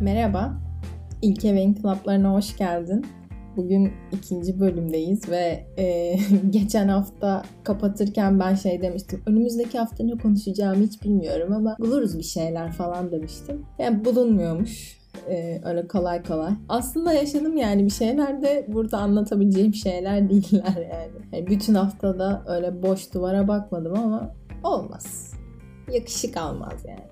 Merhaba, İlke Wayne Club'larına hoş geldin. Bugün ikinci bölümdeyiz ve e, geçen hafta kapatırken ben şey demiştim. Önümüzdeki hafta ne konuşacağımı hiç bilmiyorum ama buluruz bir şeyler falan demiştim. Yani bulunmuyormuş. Ee, öyle kolay kolay. Aslında yaşadım yani bir şeyler de burada anlatabileceğim şeyler değiller yani. yani bütün haftada öyle boş duvara bakmadım ama olmaz. Yakışık almaz yani.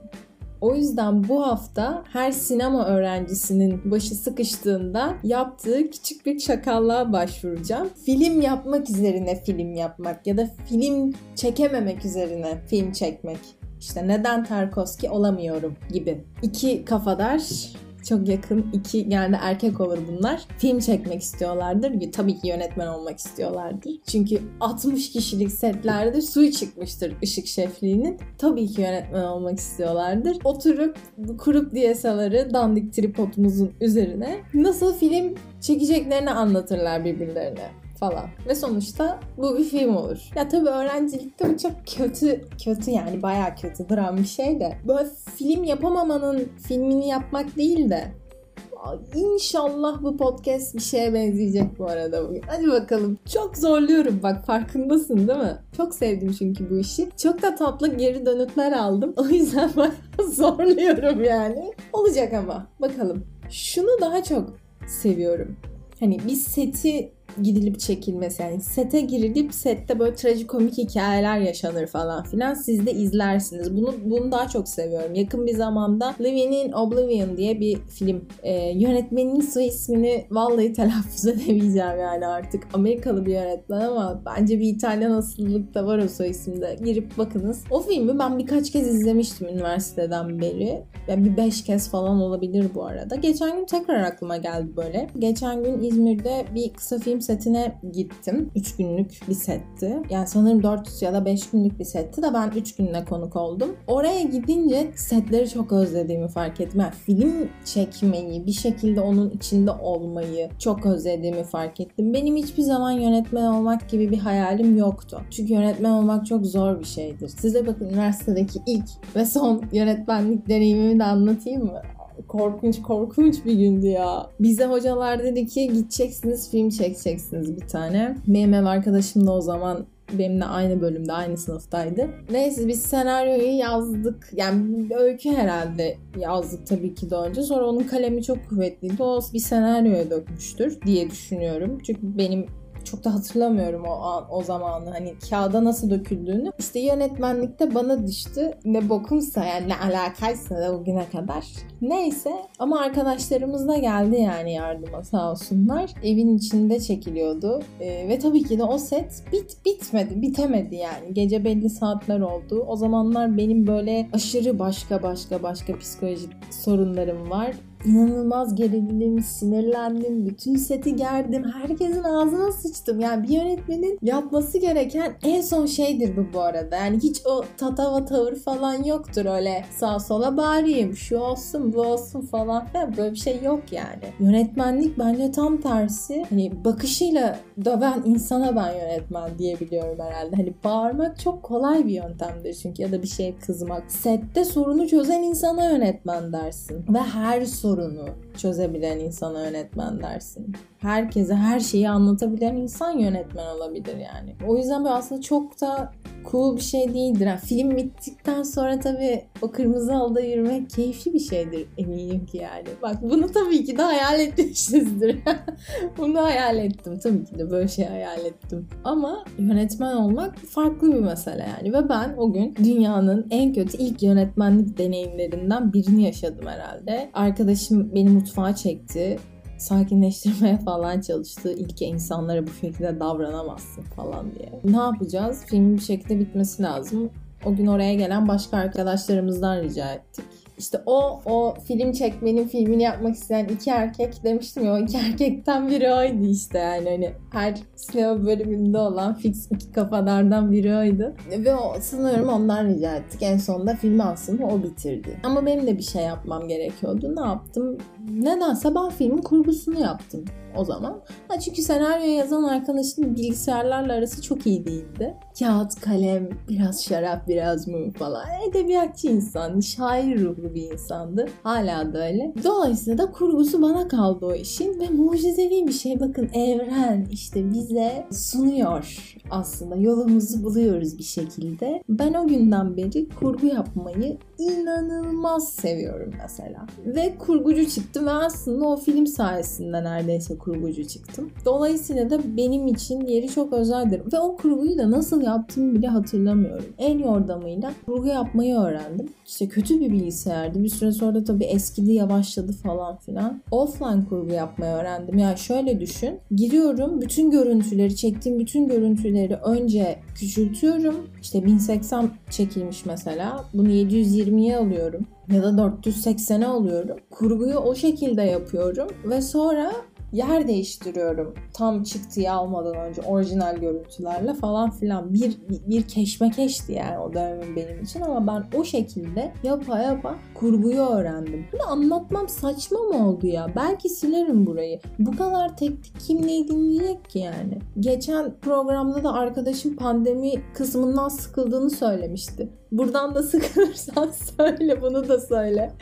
O yüzden bu hafta her sinema öğrencisinin başı sıkıştığında yaptığı küçük bir çakallığa başvuracağım. Film yapmak üzerine film yapmak ya da film çekememek üzerine film çekmek. İşte neden Tarkovski olamıyorum gibi. İki kafadar çok yakın iki yani erkek olur bunlar. Film çekmek istiyorlardır. Tabii ki yönetmen olmak istiyorlardır. Çünkü 60 kişilik setlerde suyu çıkmıştır ışık şefliğinin. Tabii ki yönetmen olmak istiyorlardır. Oturup kurup DSLR'ı dandik tripodumuzun üzerine nasıl film çekeceklerini anlatırlar birbirlerine falan. Ve sonuçta bu bir film olur. Ya tabii öğrencilikte bu çok kötü, kötü yani bayağı kötü duran bir şey de. Böyle film yapamamanın filmini yapmak değil de İnşallah bu podcast bir şeye benzeyecek bu arada bugün. Hadi bakalım. Çok zorluyorum bak farkındasın değil mi? Çok sevdim çünkü bu işi. Çok da tatlı geri dönütler aldım. O yüzden ben zorluyorum yani. Olacak ama. Bakalım. Şunu daha çok seviyorum. Hani bir seti gidilip çekilmesi yani sete girilip sette böyle trajikomik hikayeler yaşanır falan filan siz de izlersiniz. Bunu bunu daha çok seviyorum. Yakın bir zamanda Living in Oblivion diye bir film. Ee, yönetmenin soy ismini vallahi telaffuz edemeyeceğim yani artık. Amerikalı bir yönetmen ama bence bir İtalyan asıllılık da var o soy isimde. Girip bakınız. O filmi ben birkaç kez izlemiştim üniversiteden beri. Yani bir beş kez falan olabilir bu arada. Geçen gün tekrar aklıma geldi böyle. Geçen gün İzmir'de bir kısa film setine gittim. 3 günlük bir setti. Yani sanırım 4 ya da 5 günlük bir setti de ben 3 gününe konuk oldum. Oraya gidince setleri çok özlediğimi fark ettim. Yani film çekmeyi, bir şekilde onun içinde olmayı çok özlediğimi fark ettim. Benim hiçbir zaman yönetmen olmak gibi bir hayalim yoktu. Çünkü yönetmen olmak çok zor bir şeydir. Size bakın üniversitedeki ilk ve son yönetmenlik deneyimimi de anlatayım mı? Korkunç korkunç bir gündü ya. Bize hocalar dedi ki gideceksiniz film çekeceksiniz bir tane. Benim ev arkadaşım da o zaman benimle aynı bölümde, aynı sınıftaydı. Neyse biz senaryoyu yazdık. Yani öykü herhalde yazdık tabii ki de önce. Sonra onun kalemi çok kuvvetliydi. O bir senaryoya dökmüştür diye düşünüyorum. Çünkü benim çok da hatırlamıyorum o an, o zamanı hani kağıda nasıl döküldüğünü. İşte yönetmenlikte bana düştü. Ne bokumsa yani ne alakaysa da bugüne kadar. Neyse ama arkadaşlarımız da geldi yani yardıma sağ olsunlar. Evin içinde çekiliyordu. Ee, ve tabii ki de o set bit bitmedi, bitemedi yani. Gece belli saatler oldu. O zamanlar benim böyle aşırı başka başka başka psikolojik sorunlarım var inanılmaz gerildim, sinirlendim, bütün seti gerdim, herkesin ağzına sıçtım. Yani bir yönetmenin yapması gereken en son şeydir bu bu arada. Yani hiç o tatava tavır falan yoktur öyle sağ sola bağırayım, şu olsun bu olsun falan. Ya böyle bir şey yok yani. Yönetmenlik bence tam tersi. Hani bakışıyla döven insana ben yönetmen diyebiliyorum herhalde. Hani bağırmak çok kolay bir yöntemdir çünkü ya da bir şeye kızmak. Sette sorunu çözen insana yönetmen dersin. Ve her sorun sorunu çözebilen insana yönetmen dersin. Herkese her şeyi anlatabilen insan yönetmen olabilir yani. O yüzden bu aslında çok da cool bir şey değildir. Yani film bittikten sonra tabii o kırmızı halıda yürümek keyifli bir şeydir eminim ki yani. Bak bunu tabii ki de hayal etmişizdir. bunu hayal ettim. Tabii ki de böyle şey hayal ettim. Ama yönetmen olmak farklı bir mesele yani. Ve ben o gün dünyanın en kötü ilk yönetmenlik deneyimlerinden birini yaşadım herhalde. Arkadaşım beni mutfağa çekti sakinleştirmeye falan çalıştı. İlk insanlara bu şekilde davranamazsın falan diye. Ne yapacağız? Filmin bir şekilde bitmesi lazım. O gün oraya gelen başka arkadaşlarımızdan rica ettik. İşte o o film çekmenin filmini yapmak isteyen iki erkek demiştim ya o iki erkekten biri oydu işte yani hani her sinema bölümünde olan fix iki kafalardan biri oydu. Ve o, sanıyorum ondan rica ettik. En sonunda filmi aslında o bitirdi. Ama benim de bir şey yapmam gerekiyordu. Ne yaptım? Nedense ben filmin kurgusunu yaptım. O zaman. Ha, çünkü senaryo yazan arkadaşın bilgisayarlarla arası çok iyi değildi. Kağıt, kalem, biraz şarap, biraz mum falan. Edebiyatçı insan, şair ruhlu bir insandı. Hala da öyle. Dolayısıyla da kurgusu bana kaldı o işin ve mucizevi bir şey. Bakın evren işte bize sunuyor aslında. Yolumuzu buluyoruz bir şekilde. Ben o günden beri kurgu yapmayı inanılmaz seviyorum mesela. Ve kurgucu çıktım ve aslında o film sayesinde neredeyse kurgucu çıktım. Dolayısıyla da benim için yeri çok özeldir. Ve o kurguyu da nasıl yaptığımı bile hatırlamıyorum. El yordamıyla kurgu yapmayı öğrendim. İşte kötü bir bilgisayardı. Bir süre sonra da tabii eskidi yavaşladı falan filan. Offline kurgu yapmayı öğrendim. Yani şöyle düşün. Giriyorum bütün görüntüleri, çektiğim bütün görüntüleri önce küçültüyorum. İşte 1080 çekilmiş mesela. Bunu 720'ye alıyorum ya da 480'e alıyorum. Kurguyu o şekilde yapıyorum ve sonra yer değiştiriyorum. Tam çıktığı almadan önce orijinal görüntülerle falan filan. Bir, bir keşmekeşti yani o dönemin benim için ama ben o şekilde yapa yapa kurguyu öğrendim. Bunu anlatmam saçma mı oldu ya? Belki silerim burayı. Bu kadar teknik kim neyi dinleyecek ki yani? Geçen programda da arkadaşım pandemi kısmından sıkıldığını söylemişti. Buradan da sıkılırsan söyle bunu da söyle.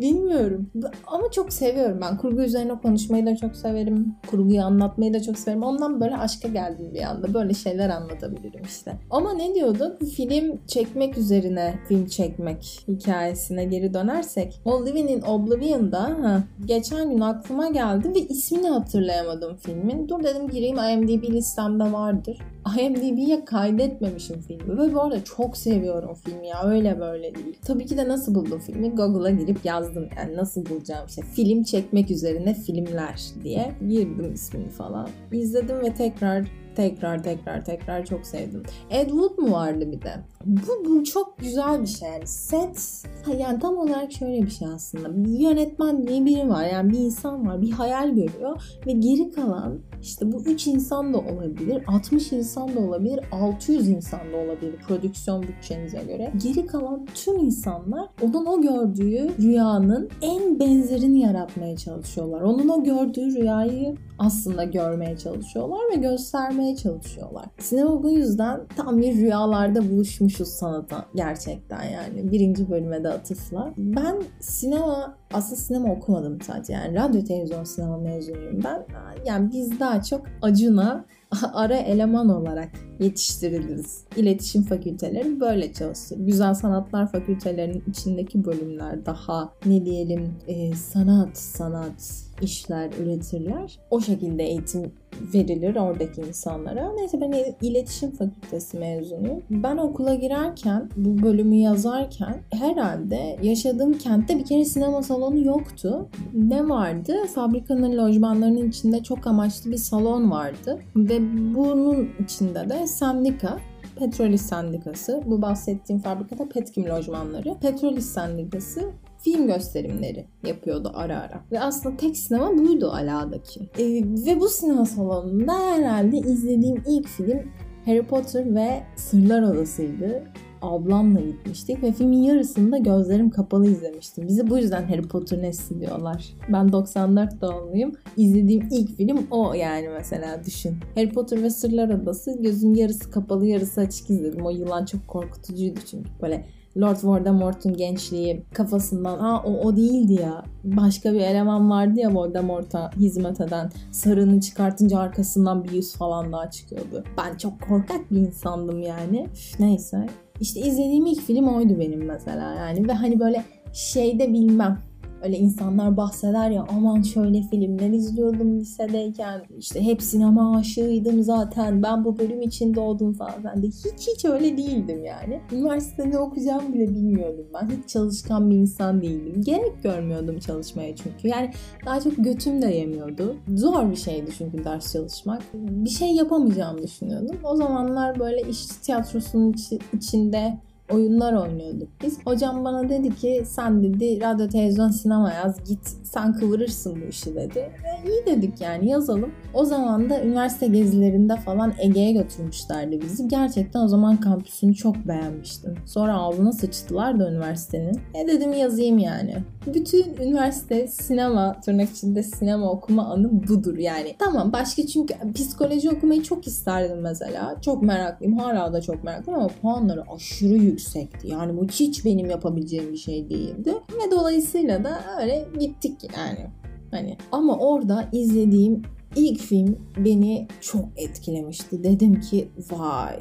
Bilmiyorum. Ama çok seviyorum ben. Kurgu üzerine konuşmayı da çok severim. Kurguyu anlatmayı da çok severim. Ondan böyle aşka geldim bir anda. Böyle şeyler anlatabilirim işte. Ama ne diyorduk? Film çekmek üzerine film çekmek hikayesine geri dönersek. Oblivion in Oblivion'da ha, geçen gün aklıma geldi ve ismini hatırlayamadım filmin. Dur dedim gireyim IMDb listemde vardır. IMDb'ye kaydetmemişim filmi ve bu arada çok seviyorum filmi ya öyle böyle değil. Tabii ki de nasıl buldum filmi? Google'a girip yazdım yani nasıl bulacağım işte film çekmek üzerine filmler diye girdim ismini falan. İzledim ve tekrar tekrar tekrar tekrar çok sevdim. Ed Wood mu vardı bir de? Bu, bu çok güzel bir şey. Yani set yani tam olarak şöyle bir şey aslında. Bir yönetmen diye biri var. Yani bir insan var bir hayal görüyor ve geri kalan işte bu 3 insan da olabilir 60 insan da olabilir 600 insan da olabilir prodüksiyon bütçenize göre. Geri kalan tüm insanlar onun o gördüğü rüyanın en benzerini yaratmaya çalışıyorlar. Onun o gördüğü rüyayı aslında görmeye çalışıyorlar ve göstermeye çalışıyorlar. Sinema bu yüzden tam bir rüyalarda buluşmuşuz sanata gerçekten yani. Birinci bölüme de atıfla. Ben sinema aslında sinema okumadım sadece yani radyo televizyon sinema mezunuyum ben. Yani biz daha çok Acun'a ara eleman olarak yetiştiriliriz. İletişim fakülteleri böyle çalışır. Güzel sanatlar fakültelerinin içindeki bölümler daha ne diyelim e, sanat sanat işler üretirler. O şekilde eğitim verilir oradaki insanlara. Neyse ben iletişim fakültesi mezunuyum. Ben okula girerken, bu bölümü yazarken herhalde yaşadığım kentte bir kere sinema salonu yoktu. Ne vardı? Fabrikanın lojmanlarının içinde çok amaçlı bir salon vardı. Ve bunun içinde de sendika Petrolis Sendikası, bu bahsettiğim fabrikada Petkim lojmanları. Petrolis Sendikası film gösterimleri yapıyordu ara ara. Ve aslında tek sinema buydu Ala'daki. E, ve bu sinema salonunda herhalde izlediğim ilk film Harry Potter ve Sırlar Odası'ydı ablamla gitmiştik ve filmin yarısını da gözlerim kapalı izlemiştim. Bizi bu yüzden Harry Potter nesli diyorlar. Ben 94 doğumluyum. İzlediğim ilk film o yani mesela düşün. Harry Potter ve Sırlar Adası gözüm yarısı kapalı yarısı açık izledim. O yılan çok korkutucuydu çünkü böyle Lord Voldemort'un gençliği kafasından aa o, o değildi ya. Başka bir eleman vardı ya Voldemort'a hizmet eden. Sarını çıkartınca arkasından bir yüz falan daha çıkıyordu. Ben çok korkak bir insandım yani. Üf, neyse. İşte izlediğim ilk film oydu benim mesela yani. Ve hani böyle şeyde bilmem Öyle insanlar bahseder ya aman şöyle filmler izliyordum lisedeyken işte hep sinema aşığıydım zaten ben bu bölüm için doğdum falan ben de hiç hiç öyle değildim yani. Üniversitede ne okuyacağımı bile bilmiyordum ben. Hiç çalışkan bir insan değildim. Gerek görmüyordum çalışmaya çünkü. Yani daha çok götüm de yemiyordu. Zor bir şeydi çünkü ders çalışmak. Bir şey yapamayacağımı düşünüyordum. O zamanlar böyle iş tiyatrosunun içinde oyunlar oynuyorduk biz. Hocam bana dedi ki sen dedi radyo televizyon sinema yaz git sen kıvırırsın bu işi dedi. Ve iyi dedik yani yazalım. O zaman da üniversite gezilerinde falan Ege'ye götürmüşlerdi bizi. Gerçekten o zaman kampüsünü çok beğenmiştim. Sonra ağzına sıçtılar da üniversitenin. E dedim yazayım yani. Bütün üniversite sinema, tırnak içinde sinema okuma anı budur yani. Tamam başka çünkü psikoloji okumayı çok isterdim mesela. Çok meraklıyım. Hala da çok meraklıyım ama puanları aşırı yüksekti. Yani bu hiç benim yapabileceğim bir şey değildi. Ve dolayısıyla da öyle gittik yani. Hani ama orada izlediğim ilk film beni çok etkilemişti. Dedim ki vay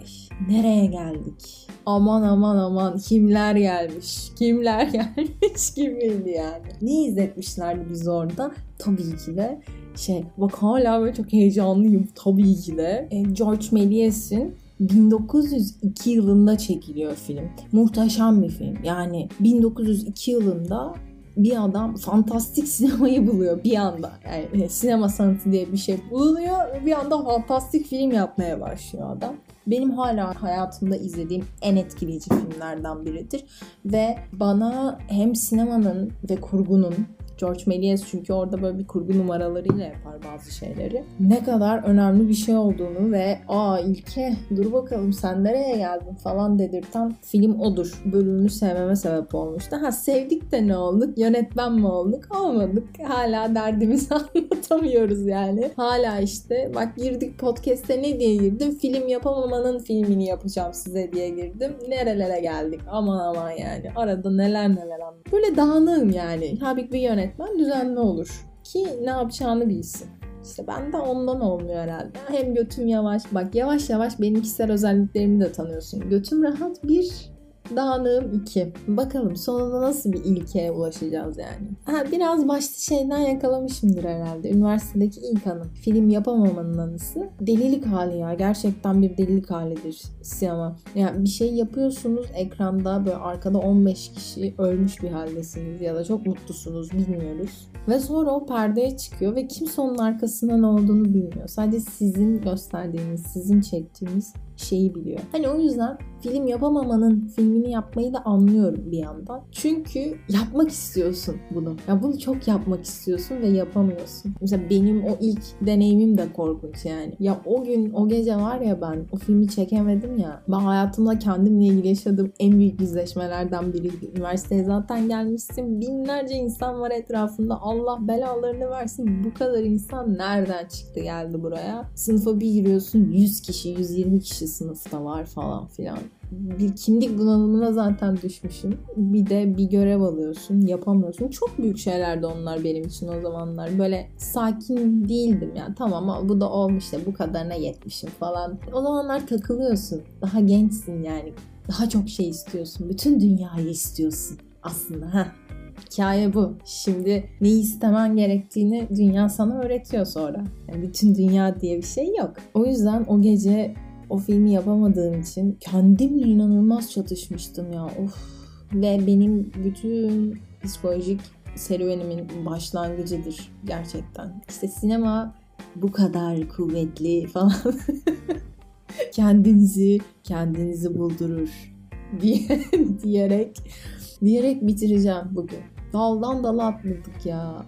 nereye geldik? Aman aman aman kimler gelmiş? Kimler gelmiş gibiydi yani. Ne izletmişlerdi biz orada? Tabii ki de şey bak hala böyle çok heyecanlıyım tabii ki de. E, George Méliès'in 1902 yılında çekiliyor film. Muhteşem bir film. Yani 1902 yılında bir adam fantastik sinemayı buluyor bir anda. Yani sinema sanatı diye bir şey bulunuyor bir anda fantastik film yapmaya başlıyor adam. Benim hala hayatımda izlediğim en etkileyici filmlerden biridir. Ve bana hem sinemanın ve kurgunun George Méliès çünkü orada böyle bir kurgu numaralarıyla yapar bazı şeyleri. Ne kadar önemli bir şey olduğunu ve aa ilke dur bakalım sen nereye geldin falan dedirten film odur. Bölümünü sevmeme sebep olmuştu. Ha sevdik de ne olduk? Yönetmen mi olduk? Olmadık. Hala derdimizi anlatamıyoruz yani. Hala işte bak girdik podcast'te ne diye girdim? Film yapamamanın filmini yapacağım size diye girdim. Nerelere geldik? Aman aman yani. Arada neler neler anladım. Böyle dağınığım yani. Tabii bir yönetmen düzenli olur ki ne yapacağını bilsin. İşte ben de ondan olmuyor herhalde. Hem götüm yavaş. Bak yavaş yavaş benim kişisel özelliklerimi de tanıyorsun. Götüm rahat bir Dağınığım 2. Bakalım sonunda nasıl bir ilkeye ulaşacağız yani. Ha, biraz başta şeyden yakalamışımdır herhalde. Üniversitedeki ilk anım. Film yapamamanın anısı. Delilik hali ya. Gerçekten bir delilik halidir sinema. Yani bir şey yapıyorsunuz ekranda böyle arkada 15 kişi ölmüş bir haldesiniz ya da çok mutlusunuz bilmiyoruz. Ve sonra o perdeye çıkıyor ve kimse onun arkasında ne olduğunu bilmiyor. Sadece sizin gösterdiğiniz, sizin çektiğiniz şeyi biliyor. Hani o yüzden film yapamamanın filmini yapmayı da anlıyorum bir yandan. Çünkü yapmak istiyorsun bunu. Ya bunu çok yapmak istiyorsun ve yapamıyorsun. Mesela benim o ilk deneyimim de korkunç yani. Ya o gün o gece var ya ben o filmi çekemedim ya. Ben hayatımda kendimle ilgili yaşadığım en büyük yüzleşmelerden biriydi. Üniversiteye zaten gelmişsin. Binlerce insan var etrafında. Allah belalarını versin. Bu kadar insan nereden çıktı geldi buraya? Sınıfa bir giriyorsun 100 kişi, 120 kişi sınıfta var falan filan bir kimlik bunalımına zaten düşmüşüm. Bir de bir görev alıyorsun, yapamıyorsun. Çok büyük şeylerdi onlar benim için o zamanlar. Böyle sakin değildim yani. Tamam bu da olmuş da bu kadarına yetmişim falan. O zamanlar takılıyorsun. Daha gençsin yani. Daha çok şey istiyorsun. Bütün dünyayı istiyorsun aslında. ha. Hikaye bu. Şimdi neyi istemen gerektiğini dünya sana öğretiyor sonra. Yani bütün dünya diye bir şey yok. O yüzden o gece o filmi yapamadığım için kendimle inanılmaz çatışmıştım ya. Of. Ve benim bütün psikolojik serüvenimin başlangıcıdır gerçekten. İşte sinema bu kadar kuvvetli falan. kendinizi kendinizi buldurur diye diyerek diyerek bitireceğim bugün. Daldan dala atladık ya.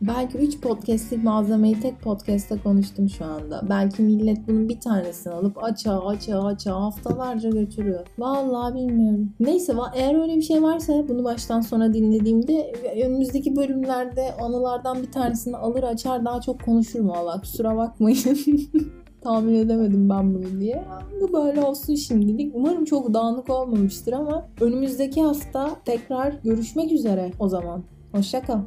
Belki 3 podcast'lik malzemeyi tek podcast'te konuştum şu anda. Belki millet bunun bir tanesini alıp aça aça aça haftalarca götürüyor. Vallahi bilmiyorum. Neyse eğer öyle bir şey varsa bunu baştan sona dinlediğimde önümüzdeki bölümlerde anılardan bir tanesini alır açar daha çok konuşurum valla kusura bakmayın. tahmin edemedim ben bunu diye. Bu böyle olsun şimdilik. Umarım çok dağınık olmamıştır ama önümüzdeki hafta tekrar görüşmek üzere o zaman. Hoşçakal.